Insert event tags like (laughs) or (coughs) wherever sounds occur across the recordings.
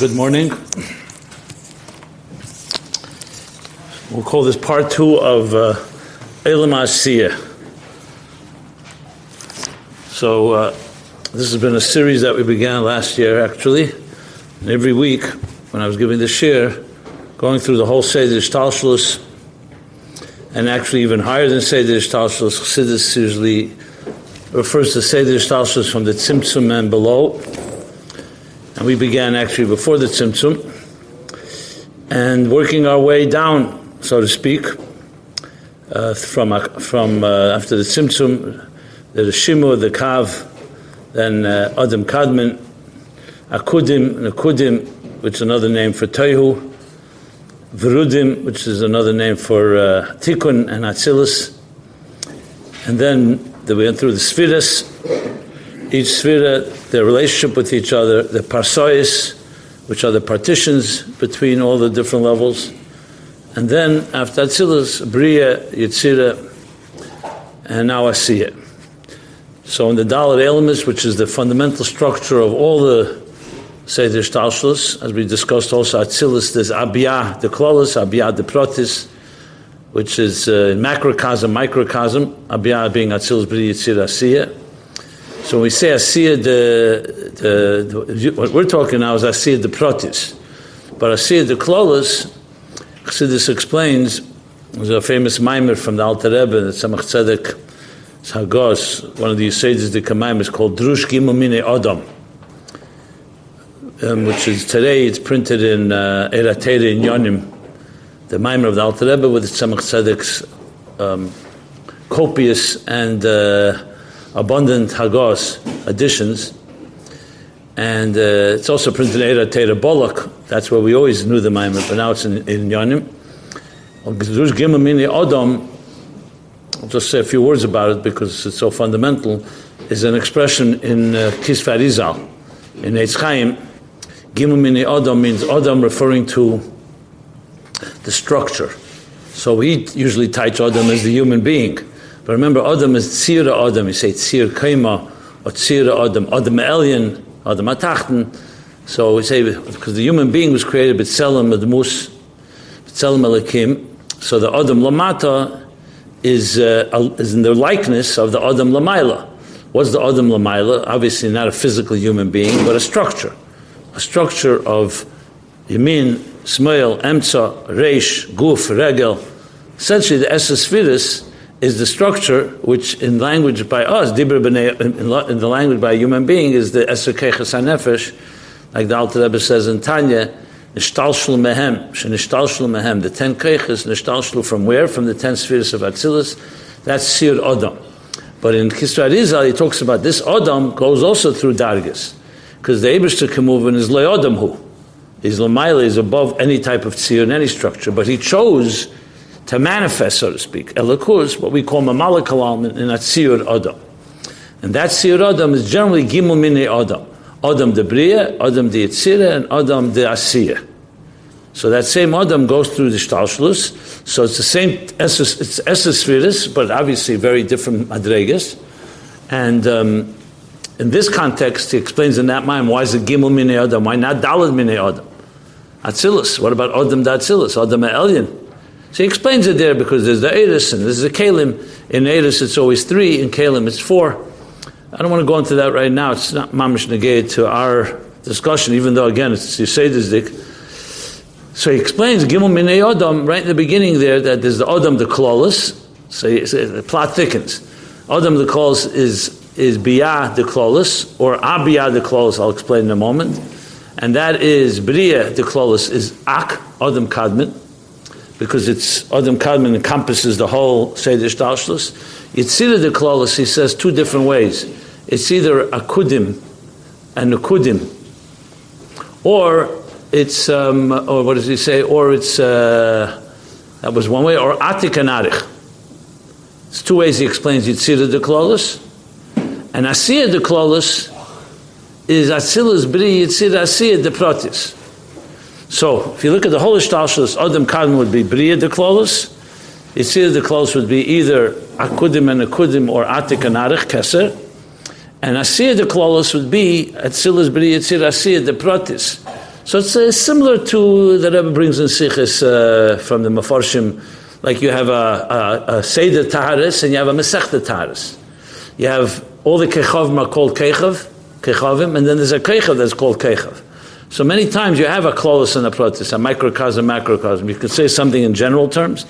Good morning. We'll call this part two of uh, Elam Asiyah. So, uh, this has been a series that we began last year, actually. And every week, when I was giving the share, going through the whole Seder Shtalshlus, and actually even higher than Seder Shtalshlus, Chassidus usually refers to Seder Shtalshlus from the Tzimtzum and below, and we began actually before the Tzimtzum, and working our way down, so to speak, uh, from, from uh, after the Tzimtzum, the Shimu, the Kav, then uh, Adam Kadman, Akudim, Nakudim, which is another name for Toihu, Verudim, which is another name for uh, Tikkun and Atzilus, and then we went through the Sfiras, each Sfira, their relationship with each other, the Parsois, which are the partitions between all the different levels. And then after Atzilus, Bria, Yitzira, and now Asiya. So in the Dalit elements, which is the fundamental structure of all the Seder Shtalshlus, as we discussed also Atzilus, there's Abiyah, the Klolos, Abiyah, the Protis, which is uh, macrocosm, microcosm, Abiyah being Atzilus, Bria, Yitzira, Asiya. So we say Asiya, the, the, the, what we're talking now is Asiya the Protis. But Asiya the Klolos, Chassidus explains, there's a famous mimer from the Alter Rebbe, the Tzemach Tzedek, Hagos, one of the Yisaitis, the Kamaim, is called Drush Gimel Adam, um, which is today, it's printed in uh, Eratere in Yonim, the mimer of the Alter Rebbe with the Tzemach Tzedek's um, copious and uh, abundant Hagos editions. And uh, it's also printed in Eira Teira Bolak. That's where we always knew the Maimon, but now it's in, in Yonim. I'll just say a few words about it because it's so fundamental, is an expression in uh, Kisvar Izal, in Eitz Chaim. Gimel Mini Odom means Odom referring to the structure. So we usually touch Odom as the human being. But remember, Adam is Tzira Adam. You say Tzir Kaima or Tzira Adam, Adam Elyon, Adam Atachten. So we say, because the human being was created B'Tselem Admus, B'Tselem Elikim, so the Adam Lamata is, uh, is in the likeness of the Adam Lamaila. What's the Adam Lamaila? Obviously not a physical human being, but a structure. A structure of Yamin, Smail, Emtza, Reish, Guf, Regel. Essentially, the Esesphiris is the structure which, in language by us, dibur in the language by a human being, is the eser keches hanefesh, like the Alter Rebbe says in Tanya, nishtalshlu mehem, shenishtalshlu mehem, the ten keches, nishtalshlu from where? From the ten spheres of Atzilus, that's Sir Odom. But in Kisra Rizal, he talks about this Odom goes also through Dargis, because the Abishter Kemuvan is Le Odom Hu. His Lamaila is above any type of tzir in any structure, but he chose to manifest, so to speak. Elikuz, what we call Mamala Kalam in Atzir Adam. And that Sir Adam is generally Gimel Mine Adam. Adam de Bria, Adam de Yitzira, and Adam de Asiya. So that same Adam goes through the Shtalshlus. So it's the same, it's Esesphiris, but obviously very different Madregas. And um, in this context, he explains in that mind, why is it Gimel Mine Adam? Why not Dalad Mine Adam? Atzilus. What about Adam da Atzilus? Adam Elyon. So he explains it there because there's the Eris and there's the Kalim. In Eris it's always three, in Kalim it's four. I don't want to go into that right now. It's not mamish negate to our discussion, even though again it's Yusedizdik. So he explains Gimel Minei Odom right in the beginning there that there's the Odom the Klolis. So, he, the plot thickens. Odom the Klolis is is Biyah the Klolis or Abiyah the Klolis. I'll explain in a moment. And that is Bria the Klolis is Ak Odom Kadmit because it's Adam Kadman encompasses the whole Seder Shtalshlus. Yitzira de Klolos, he says two different ways. It's either Akudim and Nukudim, or it's, um, or what does he say, or it's, uh, that was one way, or Atik and Arich. It's two ways he explains Yitzira de Klolos. And Asiya de Klolos is Atzilus Bri Yitzira Asiya de Protis. So, if you look at the whole Ishtalshalas, Adam Kadm would be Bria de Klolos, Yitzir de Klolos would be either Akudim and Akudim or Atik and Arich Keser, and de Klolos would be Atzilas Bria Yitzir Asir de Protis. So it's uh, similar to the Rebbe brings in Sikhs uh, from the Mefarshim, like you have a, a, a Seder Taharis and you have a Masechta Taharis. You have all the Kechavim are called Kechav, Kechavim, and then there's a Kechav that's called Kechav. So many times you have a klolos and a protis, a microcosm, macrocosm. You could say something in general terms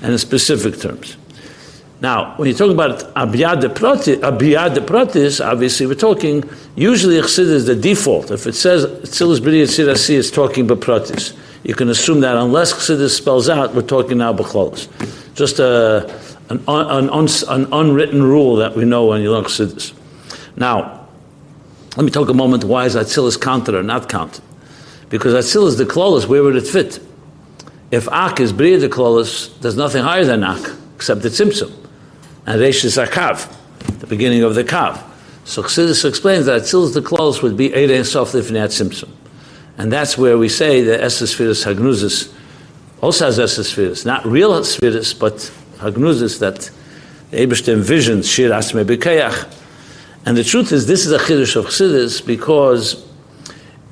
and in specific terms. Now, when you talk about abiyad de protis, abiyad de protis, obviously we're talking, usually chassid is the default. If it says tzilus b'ri yitzirasi, it's talking protis. You can assume that unless chassidus spells out, we're talking now b'cholos. Just a, an, an, an, unwritten rule that we know when you learn chassidus. Now, let me talk a moment why is Atzilus counted or not counted. Because Atzilus the Klolos, where would it fit? If Ak is Bria the Klolos, there's nothing higher than Ak, except the Tzimtzum. And Reish is Akav, the beginning of the Kav. So Chassidus explains that Atzilus the Klolos would be Eid Sof Lifnei Tzimtzum. And that's where we say that Esesphiris Hagnuzis also has Esesphiris. Not real Sphiris, but Hagnuzis that the Eberster envisions, Shir Asme B'Kayach, and the truth is, this is a chiddush of chassidus because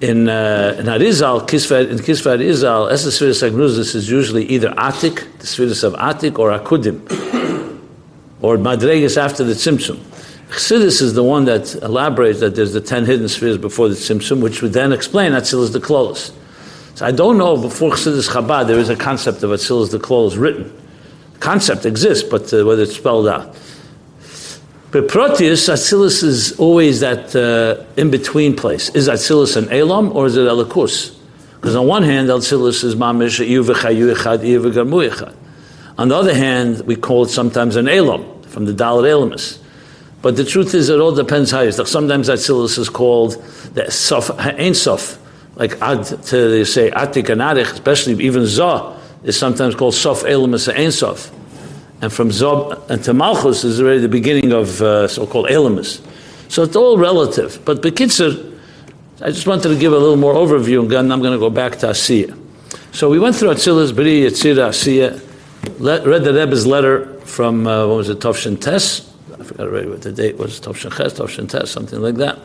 in uh, in Arizal, Kisvad, in Kisvad Arizal, Esesfiris Agnuzis is usually either Atik, the Sfiris of Atik, or Akudim, (coughs) or Madregas after the Tzimtzum. Chassidus is the one that elaborates that there's the ten hidden spheres before the Tzimtzum, which would then explain Atzilus the Klolos. So I don't know before Chassidus Chabad there is a concept of Atzilus the Klolos written. concept exists, but uh, whether it's spelled out. But Proteus, Atzilus is always that uh, in between place. Is Atzilus an Elam or is it Elikus? Because on one hand, Atzilus is Mamish Echad. On the other hand, we call it sometimes an Elam from the Dalit Elamus. But the truth is, it all depends how you. Sometimes Atzilus is called the Sof Sof, like Ad to they say Atik and Adich, especially even Zah is sometimes called Sof Elamus Ein Sof and from Zob and to Malchus is already the beginning of uh, so-called Elamus. So it's all relative. But Bekitzer, I just wanted to give a little more overview, and then I'm going to go back to Asiya. So we went through Atzilas, Bri, Yitzira, Asiya, read the Rebbe's letter from, uh, what was it, Tovshin Tes? I forgot already what the date was, Tovshin Ches, Tovshin Tes, something like that.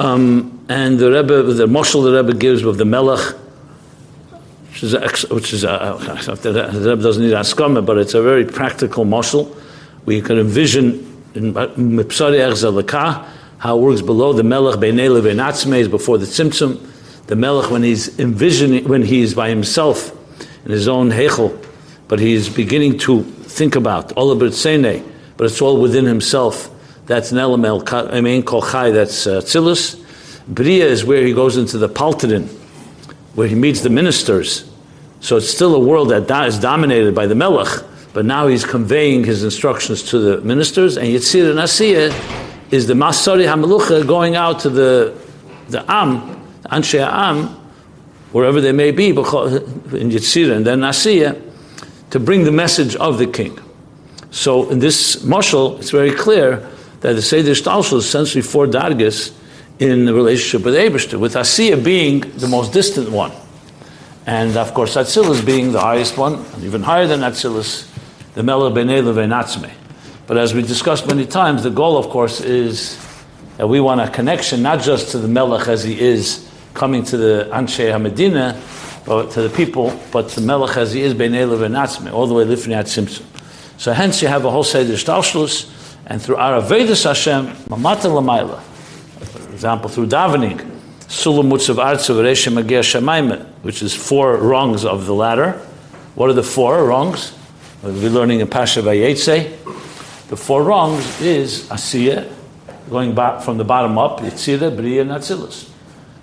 Um, and the Rebbe, the Moshel the Rebbe gives with the Melech, which is, a, which is a, Rebbe doesn't need askama, but it's a very practical muscle. We can envision in Mipsari Erzalaka how it works below the Melech Beinele Beinatzme is before the Tzimtzum. The Melech, when he's envisioning, when he's by himself in his own Hechel, but he's beginning to think about Olabert Sene, but it's all within himself. That's I mean, Kol Chai, that's uh, Tzilus. Bria is where he goes into the Paltadin where he meets the ministers. So it's still a world that is dominated by the Melech, but now he's conveying his instructions to the ministers. And Yitzir and Asiya is the Masari HaMelucha going out to the, the Am, Anshe Am, wherever they may be, in Yitzir and then Asiya, to bring the message of the king. So in this mashal, it's very clear that the Seder Shtalshal is essentially four dargas in the relationship with Abishter, with Asiya being the most distant one. And of course, Atzilus being the highest one, and even higher than Atzilus, the Mela B'nei Levenatzme. But as we discussed many times, the goal, of course, is that we want a connection not just to the Melech as he is coming to the Anshe HaMedina, but to the people, but the Melech as he is B'nei Levenatzme, all the way Lifnei Tzimtzum. So hence you have a whole Seder Shtalshlus, and through our Aravedus Hashem, Mamata Lamaila, example, through davening, Sulam Mutzav Artzav Reshem Shemaim, which is four rungs of the ladder. What are the four rungs? We'll be learning in Pasha Vayetze. The four rungs is Asiya, going back from the bottom up, Yitzira, Bria, and Atzilus.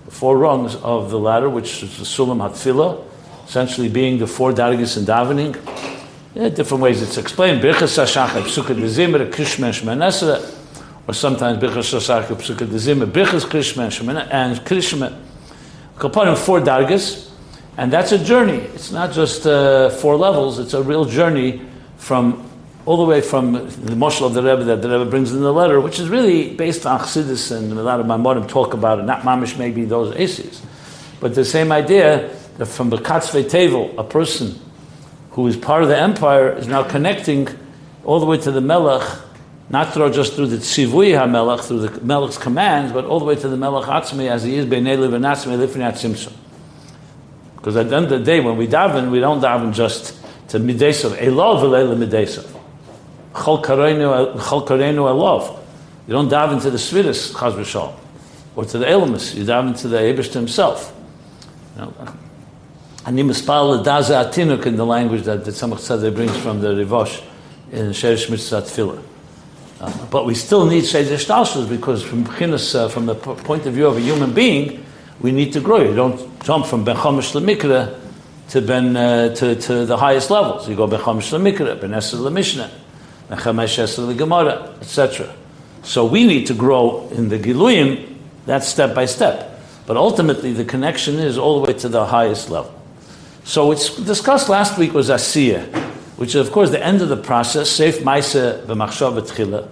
The four rungs of the ladder, which is the Sulam essentially being the four dargis in davening. Yeah, different ways it's explained. Birchas Hashachar, Psukat Vizimra, Krishma, Shemanesra, or sometimes Birchas Shosaka Psuka Dezima, Birchas Krishma, and Krishma. Kaparim four dargas, and that's a journey. It's not just uh, four levels, it's a real journey from all the way from the Moshel of the Rebbe that the Rebbe brings in the letter, which is really based on Chassidus, and a lot of Maimonim talk about it, not Mamish maybe those aces. But the same idea that from the Katzve Tevel, a person who is part of the empire is now connecting all the way to the Melech not through just through the tzivui hamelach, through the melech's commands, but all the way to the melech atzmi as he is beinei lev and atzmi lifnei tzimtzum. Because at the end of the day, when we daven, we don't daven just to midesav. Elov v'leila midesav. Chol kareinu elov. You don't daven to the svidus, chaz v'shal, or to the elamus. You daven to the Abish himself. Ani mispal daza atinuk in the language that the Tzemach Tzedek brings from the Rivosh in Sherish Mitzvah Tefillah. But we still need Seder Shtalshus because from, uh, from the point of view of a human being, we need to grow. You don't jump from Ben Chomish Lemikra to, ben, uh, to, to the highest levels. You go Ben Chomish Lemikra, Ben Esser Lemishnah, Ben Esser Legemara, etc. So we need to grow in the Giluyim, that's step by step. But ultimately, the connection is all the way to the highest level. So it's discussed last week was Asiya, which is of course the end of the process, Seif Maisa b'machshav Tchila.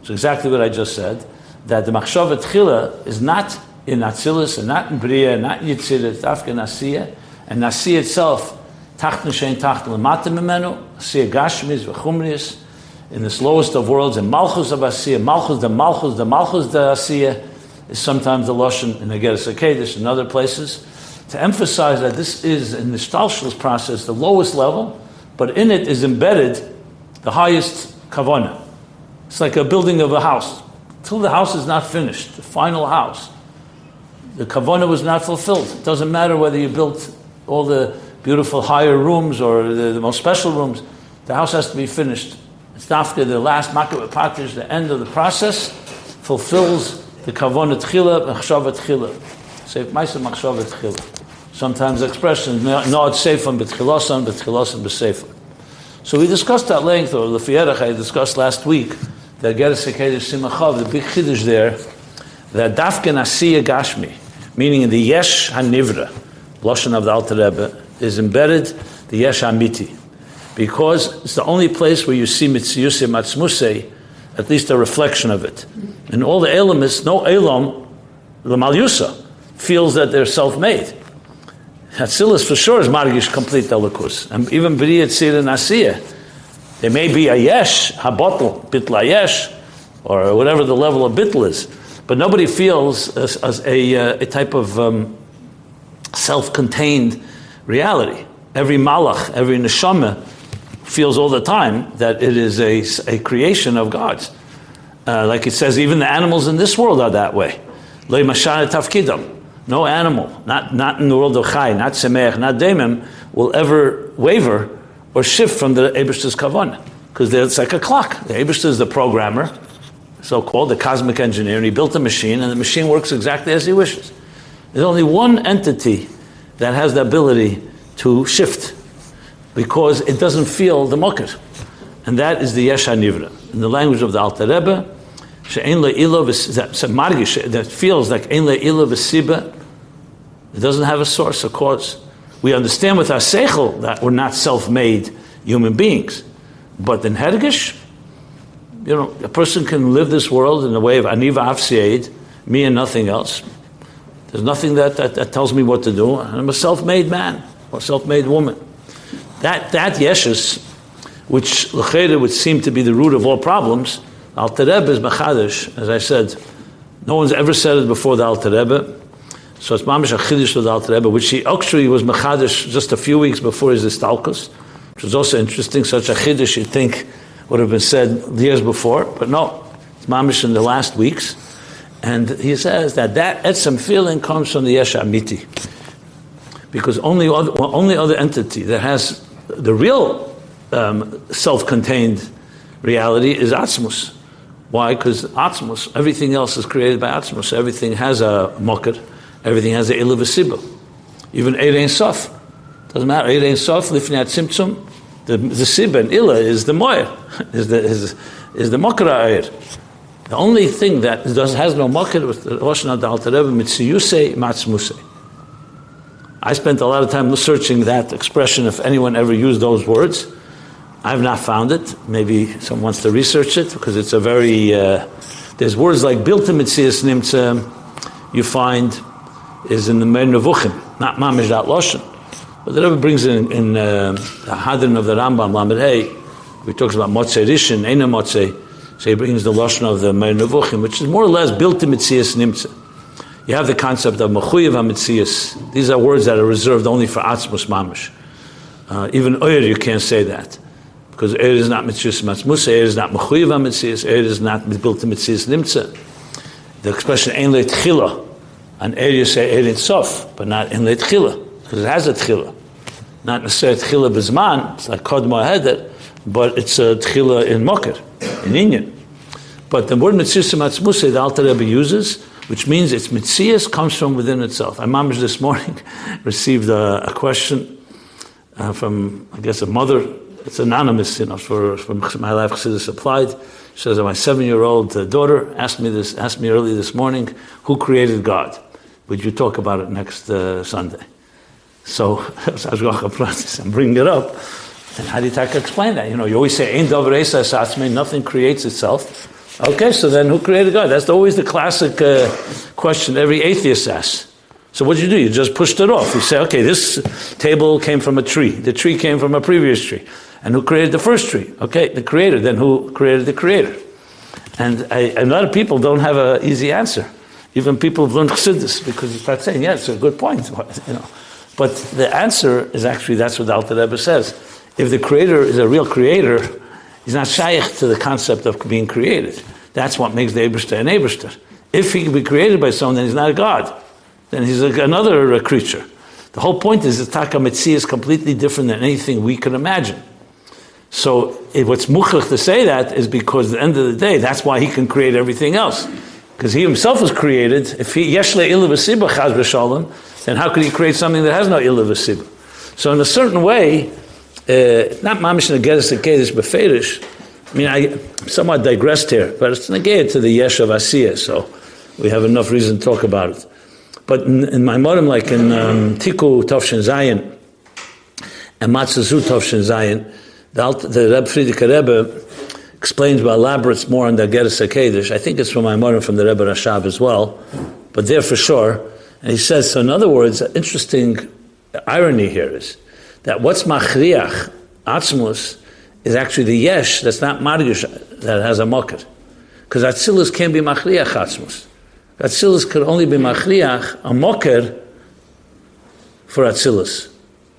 It's exactly what I just said, that the machshav Tchila is not in Atzilus, and not in Bria, not in Yitzir, it's Afka Asiya, and Asiya itself, Tachten Shein Tachten Lamata Memenu, Asiya Gashmiz v'chumrius, in this lowest of worlds, and Malchus of Asiya, Malchus the Malchus, the Malchus the Asiya, is sometimes the Lashon in the Geras HaKadosh and other places to emphasize that this is in the Stalshus process the lowest level, but in it is embedded the highest kavana. It's like a building of a house. Till the house is not finished, the final house, the kavana was not fulfilled. It doesn't matter whether you built all the beautiful higher rooms or the, the most special rooms, the house has to be finished. It's after the last makkah patish, the end of the process, fulfills the kavana tchila, machshavat tchila. Say, ma'isa machshavat tchila. Sometimes expressions, no, it's seifan b'tchilosan, b'tchilosan b'seifan. So we discussed that length, or the Fierach I discussed last week, that Geras HaKadosh Simachav, the big chiddush there, that dafken asiya gashmi, meaning in the yesh hanivra, lashon of the Alter Rebbe, is embedded the yesh hamiti, because it's the only place where you see mitziyusei matzmusei, at least a reflection of it. And all the elements, no elam, the malyusa, feels that they're self-made. Hatzilus for sure is margish complete elikus. And even B'riyat Sir and there may be a yesh, habotl, bitla yesh, or whatever the level of bitl is. But nobody feels as, as a, uh, a, type of um, self-contained reality. Every malach, every neshama feels all the time that it is a, a creation of God's. Uh, like it says, even the animals in this world are that way. Tafkidam. No animal, not, not in the world of Chai, not Semech, not Demim, will ever waver or shift from the Abish's Kavan. Because it's like a clock. The Abish is the programmer, so called, the cosmic engineer, and he built a machine, and the machine works exactly as he wishes. There's only one entity that has the ability to shift because it doesn't feel the mukkah. And that is the Yesh Nivra. In the language of the Alter Rebbe, that feels like ein le'ila v'siba, it doesn't have a source, a cause. We understand with our seichel that we're not self-made human beings. But in Hergish, you know, a person can live this world in the way of aniva afsied, me and nothing else. There's nothing that, that, that, tells me what to do. I'm a self-made man or self-made woman. That, that yeshus, which l'cheda would seem to be the root of all problems, Alter Rebbe is Machadish, as I said. No one's ever said it before the Alter Rebbe. So it's Mamish a Chiddush with the Alter Rebbe, which he actually was Machadish just a few weeks before his Istalkus, which was also interesting. Such a Chiddush you'd think would have been said years before, but no, it's Mamish in the last weeks. And he says that that etzem feeling comes from the Yesh Amiti. Because only other, only other entity that has the real um, self-contained reality is Atzmus. Why? Because Atzmus, everything else is created by Atzmus. Everything has a mokker, everything has a iluvasiba. Even Erein Sof. Doesn't matter. Erein Sof, Lifnei Tzimtzum, the, the Sibba and Illa is the Moyer, (laughs) is the, is, is the Mokra The only thing that does, has no Mokker was the Rosh Nadal Terebe Mitziyuse Matzmuse. I spent a lot of time searching that expression if anyone ever used those words. I've not found it. Maybe someone wants to research it because it's a very. Uh, there's words like Bilta Mitzias Nimtza, you find, is in the Moreh Nevuchim, not Mamish Dat Loshen. But the Rebbe brings in, in uh, the Hadran of the Rambam, Lamed Hey, he talks about Motzei Rishon, Eina Motzei, so he brings the Loshen of the Moreh Nevuchim, which is more or less Bilta Mitzias Nimtza. You have the concept of mechuyev hamitzias. These are words that are reserved only for atzmus mamish. Uh, even oyer, you can't say that. Because oyer is not mitzias matzmus, oyer is not mechuyev hamitzias, oyer is not built to mitzias nimtza. The expression ein le'tchila, and oyer you say oyer sof, but not ein le'tchila, because it has a tchila. Not necessarily tchila b'zman, it's like kod mo'aheder, but it's a tchila in mokir, in inyan. But the word mitzias matzmus, the Alter Rebbe uses, which means its mitzias comes from within itself. I mamish this morning (laughs) received a, a question uh, from, I guess, a mother. It's anonymous, you know, for, for my life Chassidus applied. She says, my seven-year-old uh, daughter asked me this, asked me early this morning, who created God? Would you talk about it next uh, Sunday? So, (laughs) I'm bringing it up. And how do you explain that? You know, you always say, "Ein nothing creates itself. Okay, so then who created God? That's always the classic uh, question every atheist asks. So what did you do? You just pushed it off. You say, okay, this table came from a tree. The tree came from a previous tree. And who created the first tree? Okay, the creator. Then who created the creator? And I, a lot of people don't have an easy answer. Even people who've learned Chassidus, because you start saying, yeah, it's a good point. (laughs) You know. But the answer is actually, that's what Alter Rebbe says. If the creator is a real creator, He's not shaykh to the concept of being created. That's what makes the Eberster an Eberster. If he can be created by someone, then he's not a god. Then he's a, another uh, creature. The whole point is that Taka Metzi is completely different than anything we can imagine. So it, what's muchach to say that is because at the end of the day, that's why he can create everything else. Because he himself was created. If he yeshle ilah chaz then how could he create something that has no ilah So in a certain way, uh, not mamish negeres kedesh beferish. I mean, I somewhat digressed here, but it's negated to the yesh of asiya, so we have enough reason to talk about it. But in, in my modem, like in um, Tiku Tovshin Zayin and Matzazu Tovshin Zayin, the, the Reb Frierdiker Rebbe explains by elaborates more on the Geras HaKedesh. I think it's from my modem from the Rebbe Rashab as well, but there for sure. And he says, so in other words, interesting irony here is that what's machriach, atzmus, is actually the yesh that's not margish, that has a mocker. Because atzilus can't be machriach atzmus. Atzilus could only be machriach, a mocker, for atzilus.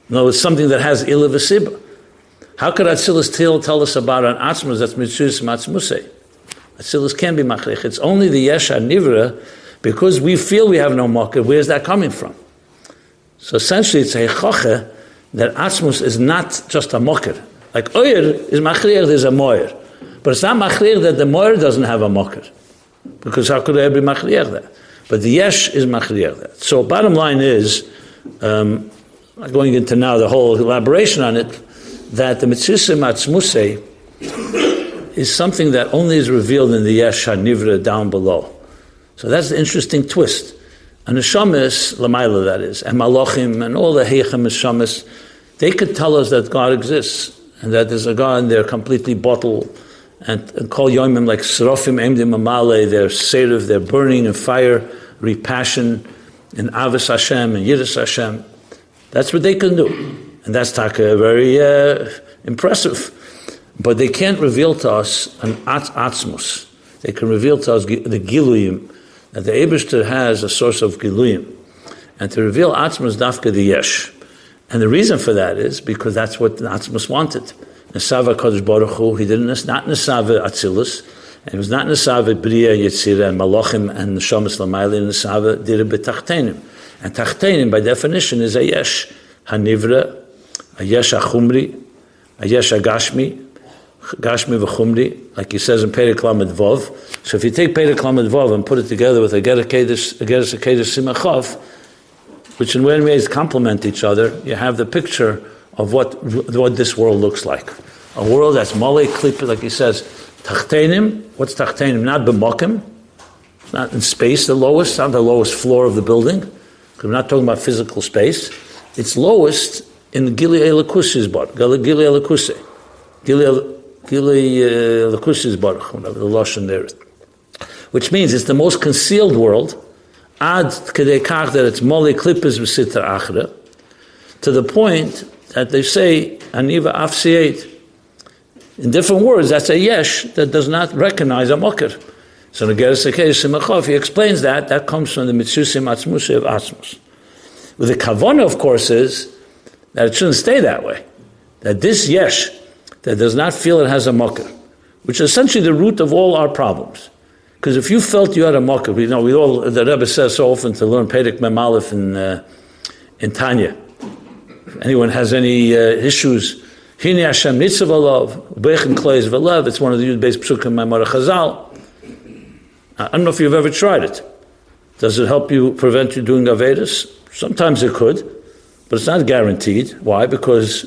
No, it's something that has ilavasib. How could atzilus tell, tell us about an atzmus that's mitzvus matzmusei? Atzilus can be machriach. It's only the yesh nivra because we feel we have no mocker. Where's that coming from? So essentially, it's a choche that Atzmus is not just a mocker. Like Oyer is Machrir, there's a Moyer. But it's not Machrir that the Moyer doesn't have a mocker. Because how could there be Machrir there? But the Yesh is Machrir there. So bottom line is, um, going into now the whole elaboration on it, that the Mitzvah Atzmusei is something that only is revealed in the Yesh HaNivra down below. So that's the interesting twist. And the Shamis, Lamaila that is, and Malachim, and all the Heichem Shamis, they could tell us that God exists and that there's a God and they're completely bottled and, and call Yomim like Serafim Emdim Amale, they're Serev, they're burning in fire, repassion, in Avis Hashem and Yiddis Hashem. That's what they can do. And that's taka very uh, impressive. But they can't reveal to us an at- atzmus. They can reveal to us the giluyim, that the Abishter has a source of giluyim. And to reveal atzmus dafka the yesh. And the reason for that is because that's what the Atzmus wanted. Nesava Kodesh Baruch Hu, he didn't, not Nesava Atzilus, and it was not Nesava Bria, Yetzira, and Malachim, and Neshamas Lamaili, and Nesava Dira B'Tachtenim. And Tachtenim, by definition, is a Yesh Hanivra, a Yesh HaChumri, a Yesh HaGashmi, Gashmi v'chumri, like he says in Perek Lamed Vov. So if you take Perek Lamed Vov and put it together with a Geras HaKedesh Simachov, which in many ways complement each other, you have the picture of what, what this world looks like. A world that's mole klip, like he says, tachtenim. What's tachtenim? Not b'mokim. Not in space, the lowest, not the lowest floor of the building. We're not talking about physical space. It's lowest in Gili Elakusis bar. Gili Elakuse. Gili Elakusis uh, bar, whatever the Lashon there is. Which means it's the most concealed world ad kedei kach that it's mole klippes v'sitra achra, to the point that they say aniva afsiet. In different words, that's a yesh that does not recognize a mocker. So the Geras Simachov, he explains that, that comes from the Mitzusim Atzmusi of Asmus. With the Kavana, of course, is that it shouldn't stay that way. That this Yesh, that does not feel it has a Mokkah, which is essentially the root of all our problems. Because if you felt you had a Mokkah, we know we all, the Rebbe says so often to learn Perek Memalef in, uh, in Tanya. If anyone has any uh, issues, Hini Hashem Nitzav Alav, Bechen Kleis it's one of the Yud-based Psukim Maimara Chazal. I don't know if you've ever tried it. Does it help you prevent you doing Avedis? Sometimes it could, but it's not guaranteed. Why? Because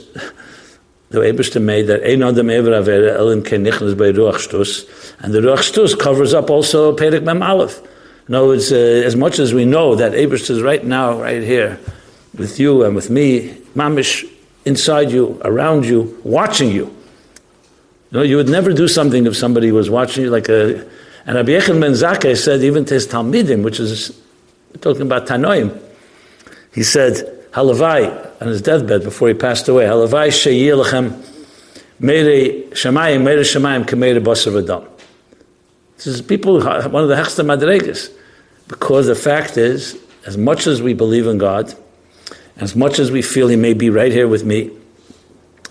the Eberster made that Ein Adam Ever Avera Elin Ken Nichnas by Ruach Shtus, and the Ruach Shtus covers up also Perek Mem Aleph. In other words, uh, as much as we know that Eberster is right now, right here, with you and with me, Mamish inside you, around you, watching you. You know, you would never do something if somebody was watching you like a. And Rabbi Yochanan Ben Zakkai said even to his Talmidim, which is talking about Tanoim, he said, Halavai, on his deathbed before he passed away, Halavai sheyir lechem mere shemayim, mere shemayim, kemere basar v'dam. This is people, one of the Hechsta Madregas. Because the fact is, as much as we believe in God, as much as we feel He may be right here with me,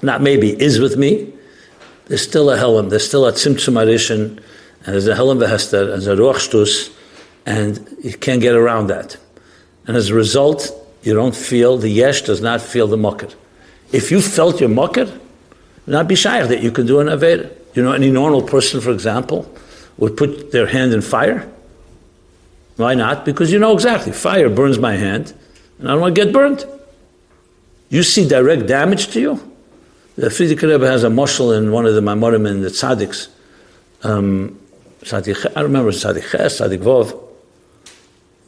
not maybe, is with me, there's still a Helam, there's still a Tzimtzum Arishin, and there's a Helam Vehester, and there's a Ruach Shtus, and you can't get around that. And as a result, you don't feel, the Yesh does not feel the Mukkar. If you felt your Mukkar, not be shy that you can do an Aveda. You know, any normal person, for example, would put their hand in fire. Why not? Because you know exactly, fire burns my hand, and I don't want to get burned. You see direct damage to you. The Frierdiker Rebbe has a mushal in one of the Mamorim in the Tzadiks. Um, I remember Tzadik Ches, Tzadik Vov.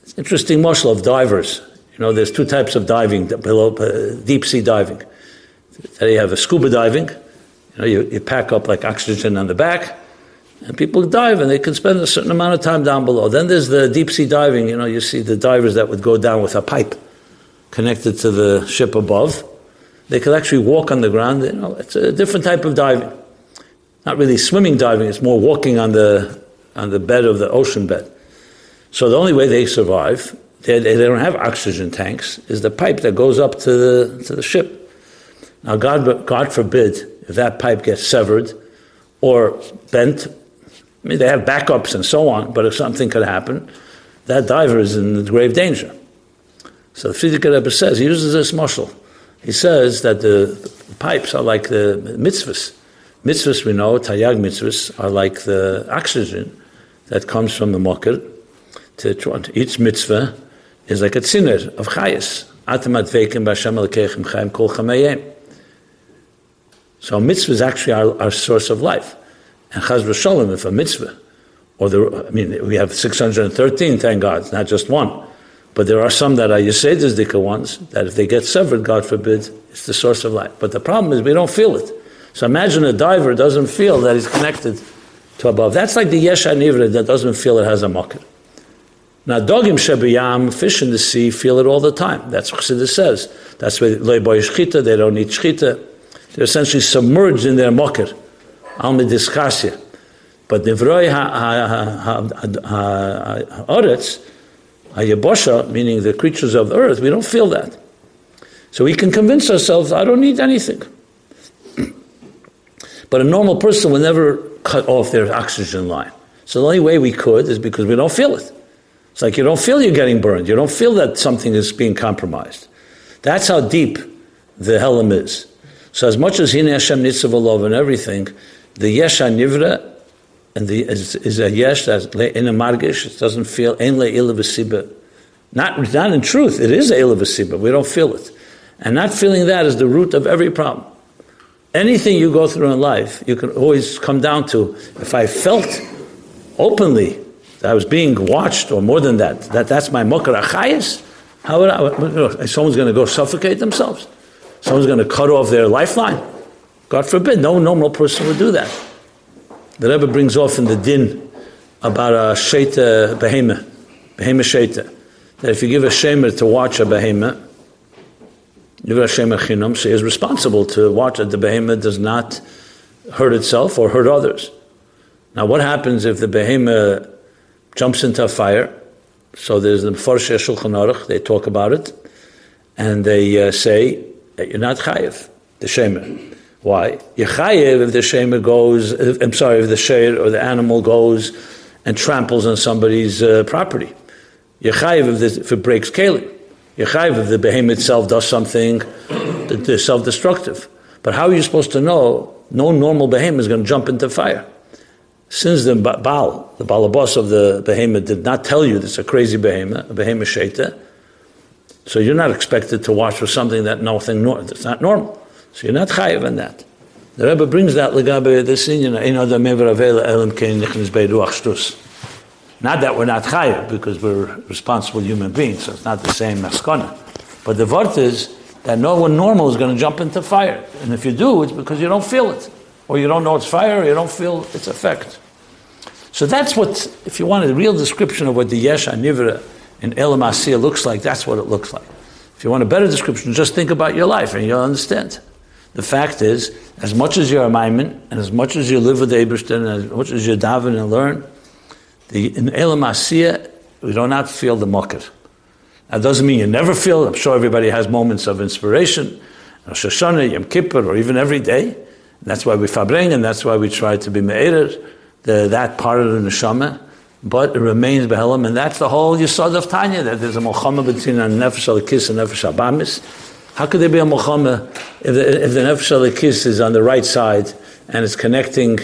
It's interesting mushal of divers. You know, there's two types of diving, below, uh, deep sea diving. You have a scuba diving. You know, you, you pack up like oxygen on the back, and people dive and they can spend a certain amount of time down below. Then there's the deep sea diving. You know, you see the divers that would go down with a pipe connected to the ship above. They could actually walk on the ground. You know, it's a different type of diving. Not really swimming diving, it's more walking on the, on the bed of the ocean bed. So the only way they survive, they, they don't have oxygen tanks, is the pipe that goes up to the, to the ship. Now, God, God forbid if that pipe gets severed or bent. I mean, they have backups and so on, but if something could happen, that diver is in grave danger. So the Frierdiker Rebbe says, he uses this muscle. He says that the, the pipes are like the mitzvahs. Mitzvahs, we know, tayag mitzvahs, are like the oxygen that comes from the mokir to each mitzvah is like a tziner of chayas. Atamat veikim b'Hashem alekechem chayim kol chameyem. So a mitzvah is actually our, our source of life. And chaz v'sholem, if a mitzvah, or the, I mean, we have 613, thank God, not just one. But there are some that are Yesedi's Dika ones, that if they get severed, God forbid, it's the source of life. But the problem is we don't feel it. So imagine a diver doesn't feel that he's connected to above. That's like the Nivra that doesn't feel it has a makir. Now, dogim shebiyam, fish in the sea, feel it all the time. That's what Chassidus says. That's why boy shchita, they don't eat shchita. They're essentially submerged in their makir, almidiskasya. But nivroi ha'aretz, Hayabosha, meaning the creatures of the earth, we don't feel that. So we can convince ourselves, I don't need anything. (clears throat) but a normal person will never cut off their oxygen line. So the only way we could is because we don't feel it. It's like you don't feel you're getting burned. You don't feel that something is being compromised. That's how deep the Helam is. So as much as Hine Hashem Nitzav and everything, the Yesha Nivra and the is, is a yesh that's in a margish. It doesn't feel ein le'ila Not not in truth, it is eila We don't feel it, and not feeling that is the root of every problem. Anything you go through in life, you can always come down to if I felt openly that I was being watched, or more than that, that that's my mokar. How would I, someone's going to go suffocate themselves? Someone's going to cut off their lifeline? God forbid, no normal person would do that. The Rebbe brings off in the din about a sheta behema, behema sheta. That if you give a shemer to watch a behema, you give a shemer chinam, so he is responsible to watch that the behema does not hurt itself or hurt others. Now, what happens if the behema jumps into a fire. So there's the Mefarshei Shulchan Aruch, they talk about it, and they uh, say that you're not chayiv, the shemer. Why? You're if the shemer goes, if, I'm sorry, if the sheir or the animal goes and tramples on somebody's uh, property. You're if, if, it breaks keli. You're chayiv if the behemoth itself does something that's self-destructive. But how are you supposed to know no normal behemoth is going to jump into fire? Since the Baal, the Balabos of the behemoth, did not tell you it's a crazy behemoth, a behemoth shaita, so you're not expected to watch for something that nothing that's not normal. So you're not chayiv in that. The Rebbe brings that legabe this in, you know, elim kein shtus. Not that we're not chayiv, because we're responsible human beings, so it's not the same maskana. But the vart is that no one normal is going to jump into fire. And if you do, it's because you don't feel it or you don't know it's fire, or you don't feel its effect. So that's what, if you want a real description of what the Yesh Nivra in Elam Asiyah looks like, that's what it looks like. If you want a better description, just think about your life and you'll understand. The fact is, as much as you're a Maimon, and as much as you live with Eberster, and as much as you daven and learn, the, in Elam Asiyah, we do not feel the mocker. That doesn't mean you never feel. I'm sure everybody has moments of inspiration, Rosh Yom Kippur, or even every day. That's why we fabring, and that's why we try to be me'erer, that part of the neshama. But it remains behelim, and that's the whole yisod of Tanya, that there's a mochama between a nefesh alikis and nefesh abamis. How could there be a mochama if the, if the nefesh alikis is on the right side and it's connecting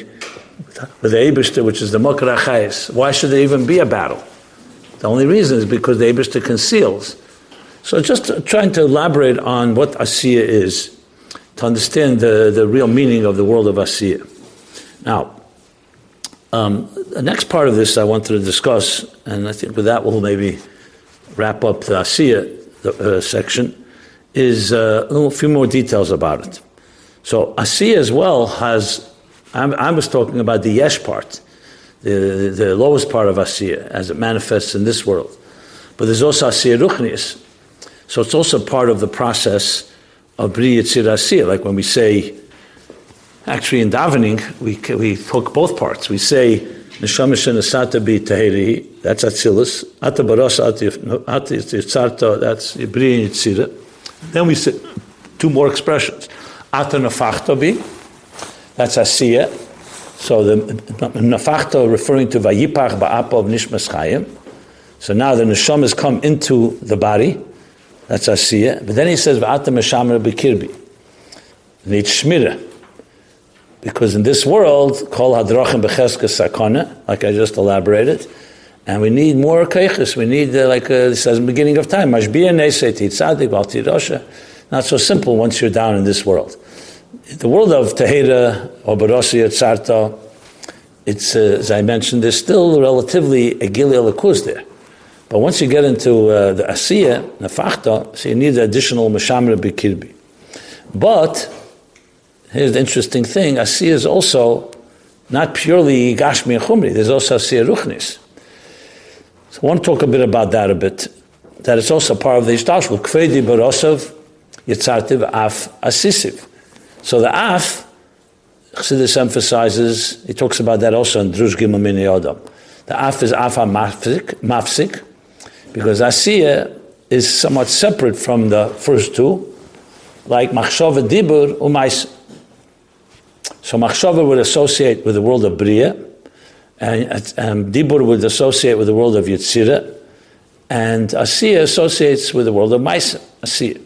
with the Eberster, which is the Mokar Achayis? Why should there even be a battle? The only reason is because the Eberster conceals. So just trying to elaborate on what Asiya is to understand the, the real meaning of the world of Asiya. Now, um, the next part of this I wanted to discuss, and I think with that we'll maybe wrap up the Asiya uh, section, is uh, a few more details about it. So Asiya as well has, I'm, i was talking about the Yesh part, the, the lowest part of Asiya, as it manifests in this world. But there's also Asiya Ruchnius. So it's also part of the process of Yitzir Like when we say, actually in davening, we, we hook both parts. We say, Neshama Shenasata Bi Tahiri, that's Atzilus. Ata Baros Ata Yitzarta, that's Bri Yitzira. Then we say two more expressions. Ata Nafachta Bi, that's Asiya. So the Nafachta referring to Vayipach Ba'apa of Nishmas Chayim. So now the neshamas come into the body, that's Asiya. But then he says, V'ata meshamra b'kirbi. Need shmira. Because in this world, kol hadrachim b'cheska sakana, like I just elaborated, and we need more keiches. We need, uh, like uh, it says in the beginning of time, mashbia nesei titzadik bal tirosha. Not so simple once you're down in this world. The world of Tehera or Barosia Tzarta, it's, uh, as I mentioned, there's still relatively a Gilead there. But once you get into uh, the asiya, nefachta, so you need the additional mashamra bikirbi. But here's the interesting thing: asiya is also not purely gashmi chumri. There's also asiya ruchnis. So I want to talk a bit about that a bit. That it's also part of the ishtashvul kvedi barosov yitzartiv af asisiv. So the af, Chassidus emphasizes, he talks about that also in Drush Gimel Mini Odom. The af is afa mafsik, mafsik because Asiya is somewhat separate from the first two, like Machshava Dibur Umais. So Machshava would associate with the world of Bria, and um, Dibur would associate with the world of Yetzirah, and Asiya associates with the world of Maisa, Asiya.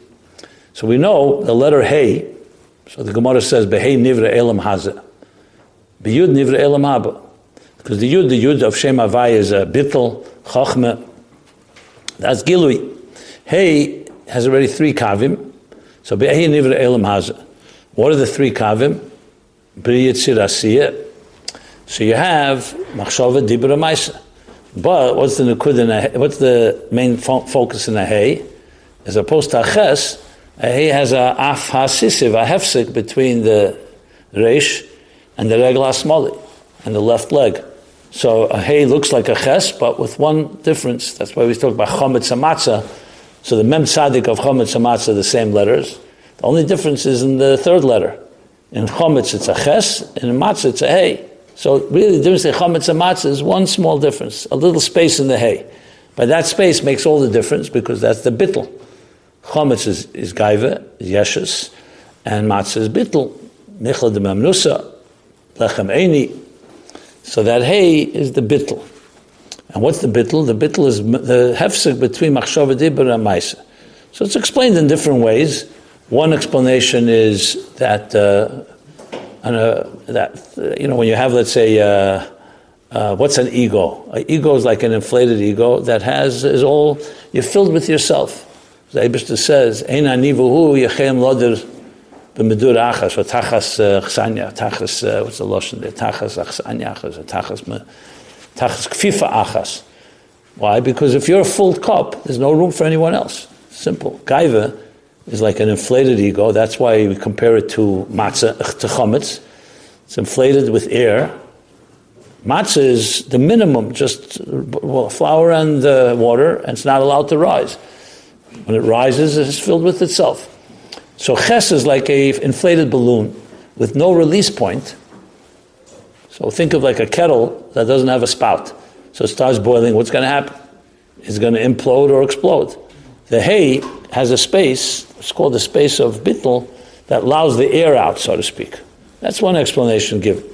So we know the letter Hey, so the Gemara says, Behei Nivra Elam Haza. Beyud Nivra Elam Haba. Because the Yud, the Yud of Shem Havai is a Bittel, Chachma, that's Gilui. Hey has already three kavim. So Be'ehi Nivra Elam Haza. What are the three kavim? B'riyat. So you have Machshava Dibra Maisa. But what's the nukud in a, what's the main fo- focus in a hay? As opposed to a ches, a hay has a af hasisiv, a hefsik between the reish and the regla smali, and the left leg. So a hay looks like a ches, but with one difference. That's why we talk about chometz matzah. So the mem tzadik of chometz matzah are the same letters. The only difference is in the third letter. In chometz it's a ches, and in matzah it's a hay. So really, the difference in chametz and matzah is one small difference, a little space in the hay. But that space makes all the difference because that's the bittel. Chametz is, is gaiva, yeshus, and matzah is bittel. Nichla de mamnusa, lechem eini. So that hay is the bittel. And what's the bittel? The bittel is the hefsek between machshava dibur and maisa. So it's explained in different ways. One explanation is that, uh, that you know, when you have, let's say, uh, uh, what's an ego? An ego is like an inflated ego that has is all you're filled with yourself. The Eberster says, "Ein anivuhu yechem loder b'medur achas or tachas uh, chsanya tachas uh, what's the lashon there tachas chsanya achas tachas tachas kfifa achas." Why? Because if you're a full cup, there's no room for anyone else. Simple. Gaiva is like an inflated ego. That's why we compare it to matzah to chametz. It's inflated with air Matzah is the minimum, just well, flour and uh, water, and it's not allowed to rise. When it rises, it's filled with itself. So ches is like a inflated balloon with no release point. So think of like a kettle that doesn't have a spout. So it starts boiling. What's going to happen? It's going to implode or explode. The hay has a space. It's called the space of bittel that allows the air out, so to speak. That's one explanation given.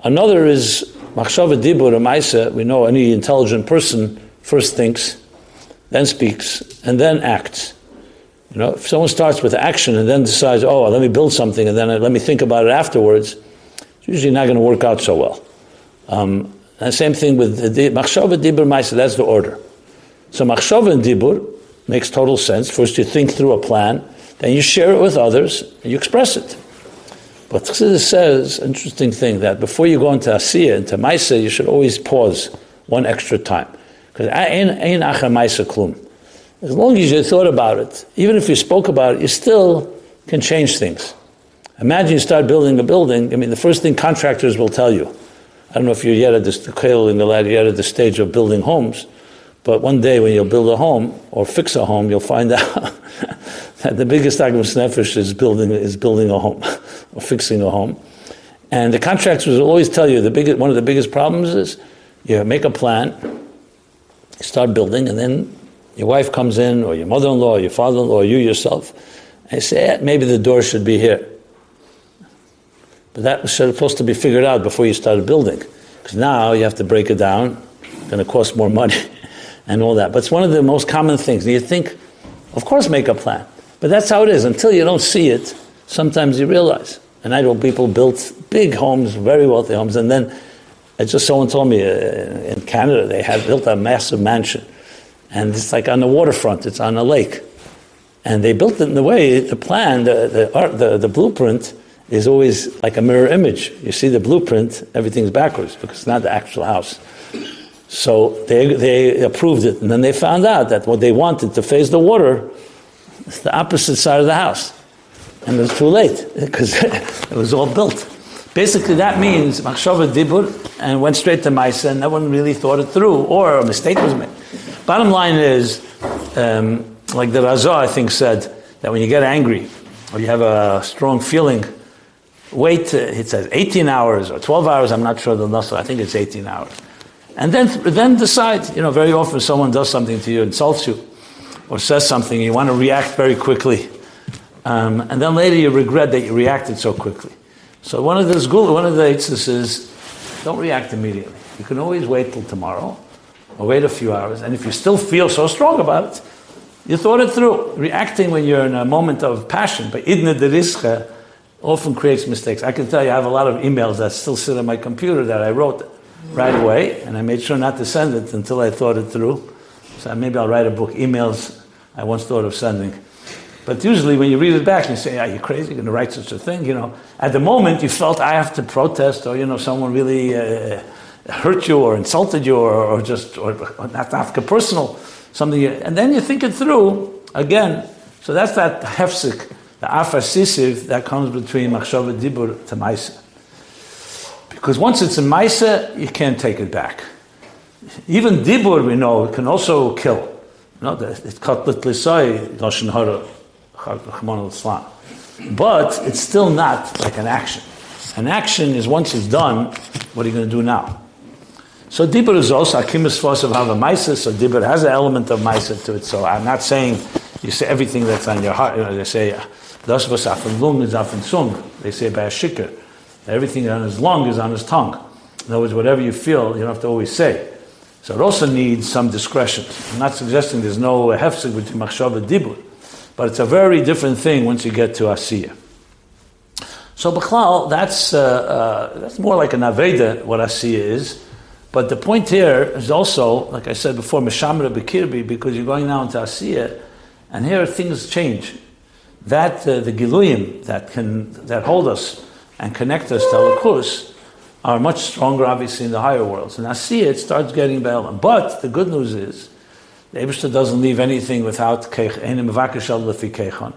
Another is Machshava dibur maisa, we know any intelligent person first thinks, then speaks, and then acts. You know, if someone starts with action and then decides, oh, let me build something and then let me think about it afterwards, it's usually not going to work out so well. Um, and the same thing with machshava dibur maisa, that's the order. So machshava and dibur makes total sense. First you think through a plan, then you share it with others, and you express it. But Chassidus says, interesting thing, that before you go into Asiya, into Maisa, you should always pause one extra time. Because ain acha Maisa klum. As long as you thought about it, even if you spoke about it, you still can change things. Imagine you start building a building. I mean, the first thing contractors will tell you. I don't know if you're yet at this, in the ladder, yet at the stage of building homes, but one day when you'll build a home or fix a home, you'll find (laughs) out that the biggest argument nefesh is building is building a home (laughs) or fixing a home. And the contractors will always tell you the biggest, one of the biggest problems is you make a plan, start building, and then your wife comes in, or your mother-in-law, or your father-in-law, or you yourself, and you say, eh, maybe the door should be here. But that was supposed to be figured out before you started building. Because now you have to break it down, it's going to cost more money, (laughs) and all that. But it's one of the most common things. And you think, of course, make a plan. But that's how it is. Until you don't see it, sometimes you realize. And I know people built big homes, very wealthy homes, and then just someone told me uh, in Canada they had built a massive mansion, and it's like on the waterfront, it's on a lake, and they built it in the way the plan, the the, art, the, the blueprint is always like a mirror image. You see the blueprint, everything's backwards because it's not the actual house. So they, they approved it, and then they found out that what they wanted to face the water is the opposite side of the house and it was too late (laughs) because (laughs) it was all built. Basically, that means machshava dibur and went straight to Maisa, and no one really thought it through, or a mistake was made. Bottom line is, um, like the Raza, I think, said that when you get angry or you have a strong feeling, wait, uh, it says 18 hours or 12 hours, I'm not sure the Nasa, I think it's 18 hours. And then, then decide, you know, very often someone does something to you, insults you, or says something, you want to react very quickly. Um, and then later you regret that you reacted so quickly. So one of the one of the itzis is don't react immediately. You can always wait till tomorrow, or wait a few hours, and if you still feel so strong about it, you thought it through. Reacting when you're in a moment of passion, but idna derischa often creates mistakes. I can tell you, I have a lot of emails that still sit on my computer that I wrote right away, and I made sure not to send it until I thought it through. So maybe I'll write a book, emails I once thought of sending. But usually when you read it back, you say, are you crazy? You're going to write such a thing? You know, at the moment you felt I have to protest or, you know, someone really uh, hurt you or insulted you or, or just, or, or not Africa personal, something. And then you think it through again. So that's that hefsik, the afasisiv that comes between machshava dibur to maisa. Because once it's in maisa, you can't take it back. Even dibur, we know, can also kill. You know, it's katlet lisai, lashon hara. But it's still not like an action. An action is once it's done, what are you going to do now? So Dibur is also Akimis Fos of Hava Maisa, so Dibur has an element of Maisa to it. So I'm not saying you say everything that's on your heart. You know, they say, Das was lung is afen sung. They say by a shikr. Everything on his lung is on his tongue. In other words, whatever you feel, you don't have to always say. So it also needs some discretion. I'm not suggesting there's no hefsek between machshav and dibur, but it's a very different thing once you get to asiya. So b'chlal, that's, uh, uh, that's more like an aveda, what asiya is. But the point here is also, like I said before, mishamra b'kirbi, because you're going now into asiya, and here things change. That, uh, the giluyim that can, that hold us and connect us to Alakus, are much stronger, obviously, in the higher worlds. And see it starts getting better. But the good news is, the doesn't leave anything without kechon.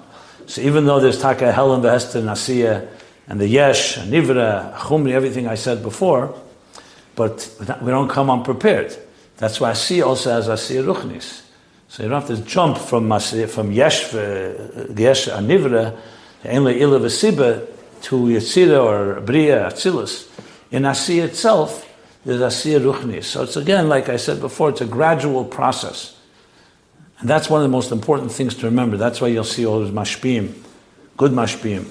So even though there's taka hell and behester nasiya and the yesh and nivra, chumri, everything I said before, but we don't come unprepared. That's why Asiya also has Asiya Ruchnis. So you don't have to jump from Asiya, from yesh, uh, yesh and nivra, to Yetzira or Bria, Atzilus in Asiya itself, there's Asiya ruchnis. So it's again, like I said before, it's a gradual process. And that's one of the most important things to remember. That's why you'll see all those mashpim, good mashpim,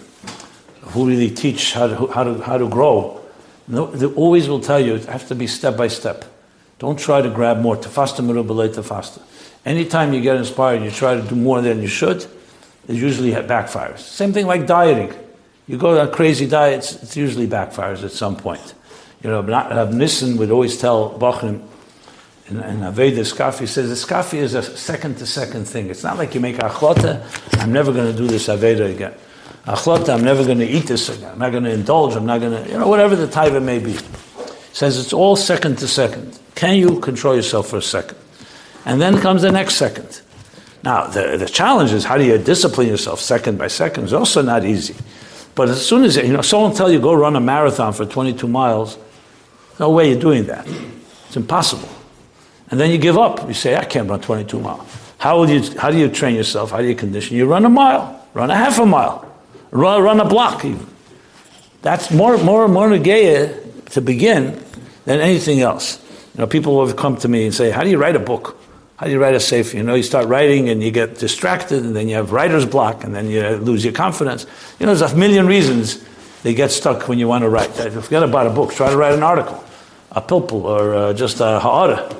who really teach how to, how to, how to grow. they always will tell you it has to be step by step. Don't try to grab more. Tafasta merubelay tafasta. Anytime you get inspired, you try to do more than you should, it usually backfires. Same thing like dieting. You go on crazy diets, it usually backfires at some point. You know, Rav Nissen would always tell Bachrim, in, in Aveda Skafi says the Skafi is a second to second thing. It's not like you make achlota, I'm never going to do this Aveda again. Achlota, I'm never going to eat this again. I'm not going to indulge, I'm not going to, you know, whatever the it may be. says it's all second to second. Can you control yourself for a second? And then comes the next second. Now, the, the challenge is how do you discipline yourself second by second? It's also not easy. But as soon as, you know, someone tell you go run a marathon for 22 miles, no way you're doing that. It's impossible. And then you give up. You say, I can't run 22 miles. How, will you, how do you train yourself? How do you condition? You run a mile, run a half a mile, run, run a block even. That's more, more, more negaya to begin than anything else. You know, people have come to me and say, how do you write a book? How do you write a safe? You know, you start writing and you get distracted, and then you have writer's block, and then you lose your confidence. You know, there's a million reasons they get stuck when you want to write. Forget about a book. Try to write an article, a pilpul, or uh, just a ha'ara.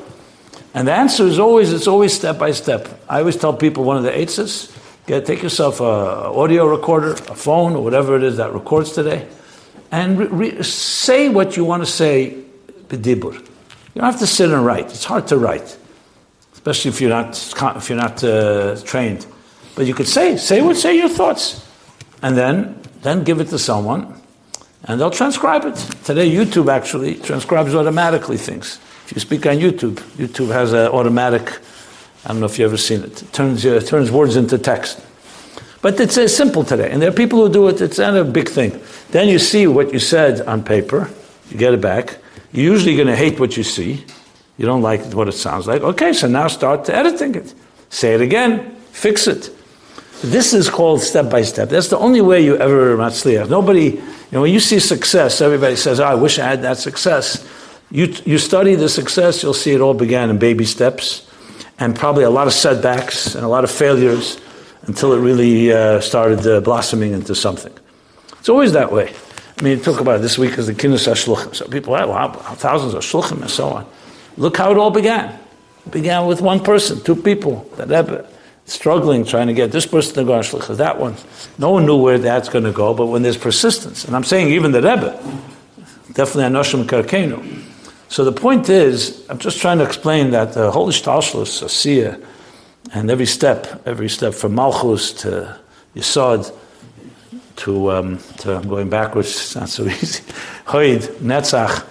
And the answer is always, it's always step by step. I always tell people one of the eights get, take yourself an audio recorder, a phone, or whatever it is that records today, and re- re- say what you want to say, b'dibur. You don't have to sit and write. It's hard to write especially if you're not if you're not uh, trained. But you could say say what say your thoughts, and then then give it to someone, and they'll transcribe it. Today, YouTube actually transcribes automatically things. If you speak on YouTube, YouTube has an automatic. I don't know if you've ever seen it. It turns uh, turns words into text. But it's uh, simple today, and there are people who do it. It's not a big thing. Then you see what you said on paper. You get it back. You're usually going to hate what you see you don't like what it sounds like. Okay, so now start editing it. Say it again. Fix it. This is called step by step. That's the only way you ever matzliach. Nobody, you know, when you see success, everybody says, oh, I wish I had that success. You, you study the success, you'll see it all began in baby steps and probably a lot of setbacks and a lot of failures until it really uh, started uh, blossoming into something. It's always that way. I mean, talk about it. this week as the Kinnis HaShluchim. So people, wow, thousands of Shluchim and so on. Look how it all began. It began with one person, two people, the Rebbe, struggling, trying to get this person to go on shlichus, that one. No one knew where that's going to go, but when there's persistence, and I'm saying even the Rebbe, definitely Anoshim Karkenu. So the point is, I'm just trying to explain that the whole Ishtalshlus, Asiya, and every step, every step from Malchus to Yisod, to, um, to I'm going backwards, it's not so (laughs) easy, Hoid, Netzach,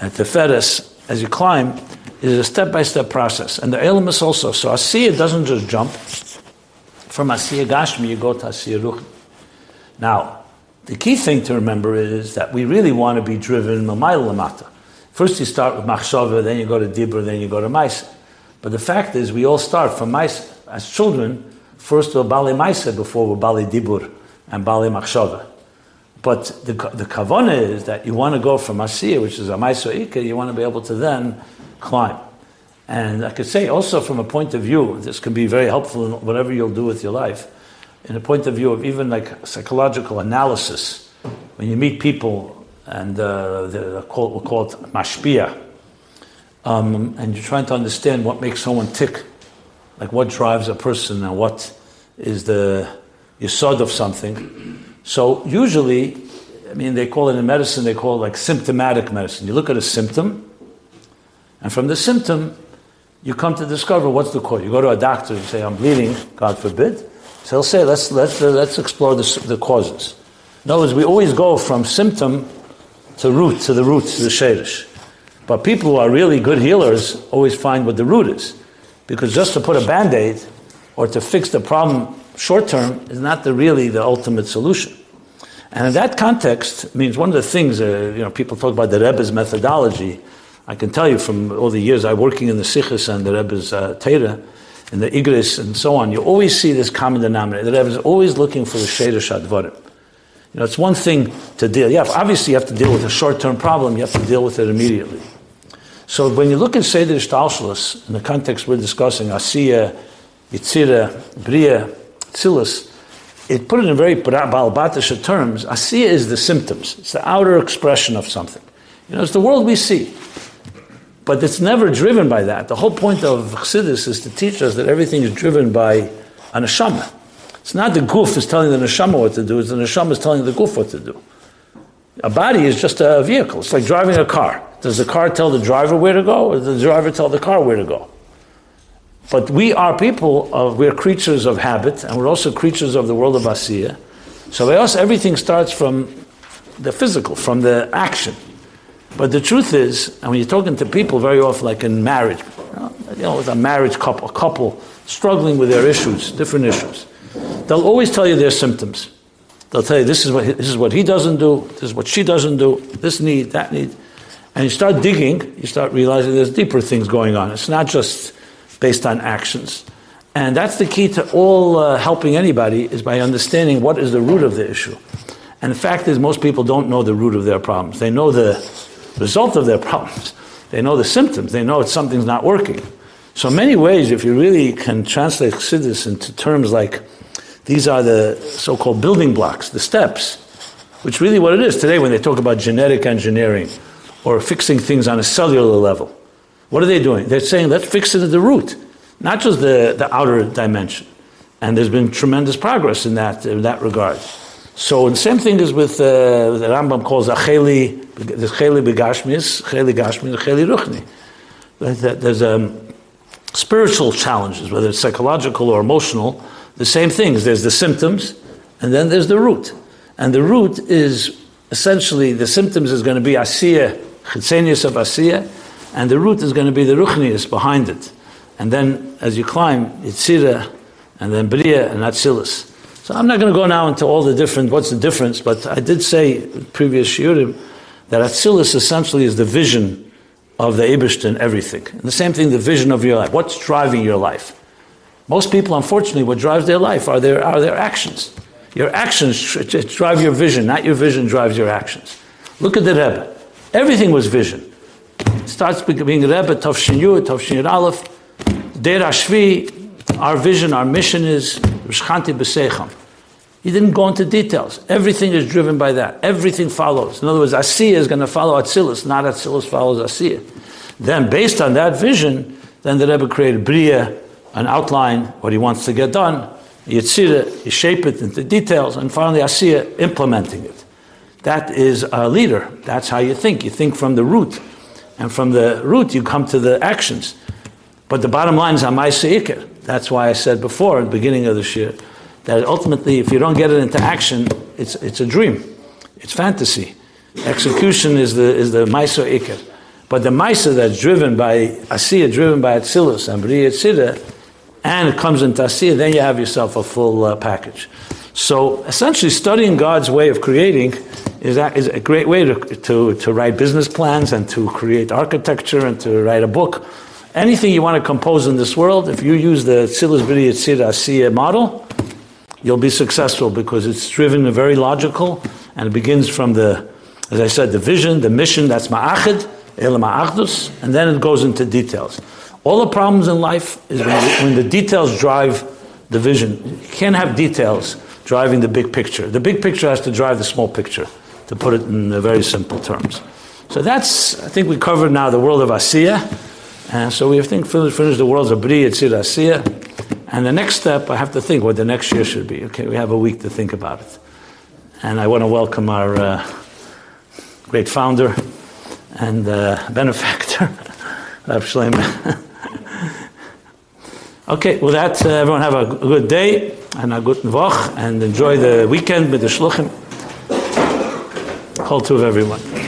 and Teferes, as you climb, is a step-by-step process. And the Olamos also. So Asiya doesn't just jump. From Asiya Gashmi, you go to Asiya Ruch. Now, the key thing to remember is that we really want to be driven Mamayl Lamata. First you start with Machshava, then you go to Dibra, then you go to Maisa. But the fact is, we all start from Maisa. As children, first we're Bali Maisa before we're Bali Dibur and Bali Machshava. But the, the kavana is that you want to go from Asiya, which is a Maiso Ika, you want to be able to then climb. And I could say also from a point of view, this can be very helpful in whatever you'll do with your life, in a point of view of even like psychological analysis. When you meet people and uh, we'll call it mashpia, um, and you're trying to understand what makes someone tick, like what drives a person and what is the yisod of something. So usually, I mean, they call it in medicine, they call it like symptomatic medicine. You look at a symptom, and from the symptom, you come to discover what's the cause. You go to a doctor and say, I'm bleeding, God forbid. So he'll say, let's, let's, let's explore the, the causes. In other words, we always go from symptom to root, to the root, to the shadish. But people who are really good healers always find what the root is. Because just to put a band aid or to fix the problem short term is not the, really the ultimate solution. And in that context, means one of the things, uh, you know, people talk about the Rebbe's methodology. I can tell you from all the years I'm working in the sichos and the Rebbe's uh, Teira, in the Igris and so on, you always see this common denominator. The Rebbe is always looking for the Sheder Shadvarim. You know, it's one thing to deal. Yeah, obviously you have to deal with a short-term problem. You have to deal with it immediately. So when you look at Seder Shtalshalos, in the context we're discussing, Asiya, Yitzira, Bria, Tzilus, it put it in very balbatisha terms. Asiya is the symptoms. It's the outer expression of something. You know, it's the world we see. But it's never driven by that. The whole point of Chassidus is to teach us that everything is driven by a neshama. It's not the goof is telling the neshama what to do, it's the neshama is telling the goof what to do. A body is just a vehicle. It's like driving a car. Does the car tell the driver where to go, or does the driver tell the car where to go? But we are people of, we're creatures of habit, and we're also creatures of the world of Asiya. So by us, everything starts from the physical, from the action. But the truth is, and when you're talking to people very often, like in marriage, you know, with a marriage couple, a couple struggling with their issues, different issues, they'll always tell you their symptoms. They'll tell you this is what this is what he doesn't do, this is what she doesn't do, this need, that need, and you start digging, you start realizing there's deeper things going on. It's not just based on actions. And that's the key to all uh, helping anybody is by understanding what is the root of the issue. And the fact is, most people don't know the root of their problems. They know the result of their (laughs) problems. They know the symptoms. They know it's something's not working. So, many ways, if you really can translate Chassidus into terms like these are the so called building blocks, the steps, which really what it is today when they talk about genetic engineering or fixing things on a cellular level. What are they doing? They're saying, let's fix it at the root, not just the, the outer dimension. And there's been tremendous progress in that, in that regard. So the same thing is with uh, the Rambam calls acheli, there's cheli begashmis, cheli gashmi, cheli ruchni. There's um, spiritual challenges, whether it's psychological or emotional, the same things. There's the symptoms, and then there's the root. And the root is essentially, the symptoms is going to be asiya, chitzenius of asiya, and the root is going to be the ruchnius behind it. And then as you climb, Yitzira, and then Bria and Atzilus. So I'm not going to go now into all the different, what's the difference, but I did say previous shiurim that Atzilus essentially is the vision of the Eberster in everything. And the same thing, the vision of your life. What's driving your life? Most people, unfortunately, what drives their life are their, are their actions. Your actions drive your vision, not your vision drives your actions. Look at the Rebbe. Everything was vision starts being Rebbe, Tovshin Yu, Tovshin Aleph, Der Ashvi, our vision, our mission is Rishchanti B'Seicham. He didn't go into details. Everything is driven by that. Everything follows. In other words, Asiya is going to follow Atzilus, not Atzilus follows Asiya. Then, based on that vision, then the Rebbe created Bria, an outline, what he wants to get done. Yitzira, you shape it into details, and finally Asiya implementing it. That is a leader. That's how you think. You think from the root. And from the root, you come to the actions. But the bottom line is Amai That's why I said before at the beginning of this year that ultimately, if you don't get it into action, it's, it's a dream, it's fantasy. Execution is the, is the Maisa Iker. But the Maisa that's driven by Asiya, driven by Atzilus and Bri Yitzira, and it comes into Asiya, then you have yourself a full uh, package. So essentially, studying God's way of creating is, that, is a great way to, to, to write business plans and to create architecture and to write a book. Anything you want to compose in this world, if you use the Tzilas B'ri Yitzira Asiya model, you'll be successful because it's driven very logical And it begins from the, as I said, the vision, the mission, that's ma'achid, ma'achdus, and then it goes into details. All the problems in life is when, when the details drive the vision. You can't have details driving the big picture. The big picture has to drive the small picture, to put it in very simple terms. So that's, I think we covered now the world of Asiya. And so we have think finished, finished the worlds of Bri, Yitzir, Asiya. And the next step, I have to think what the next year should be. Okay, we have a week to think about it. And I want to welcome our uh, great founder and uh, (laughs) benefactor, (laughs) Rav Shlomo. (laughs) okay, with that, uh, everyone have a good day and a good Woch and enjoy the weekend with the Shluchim. Call to everyone.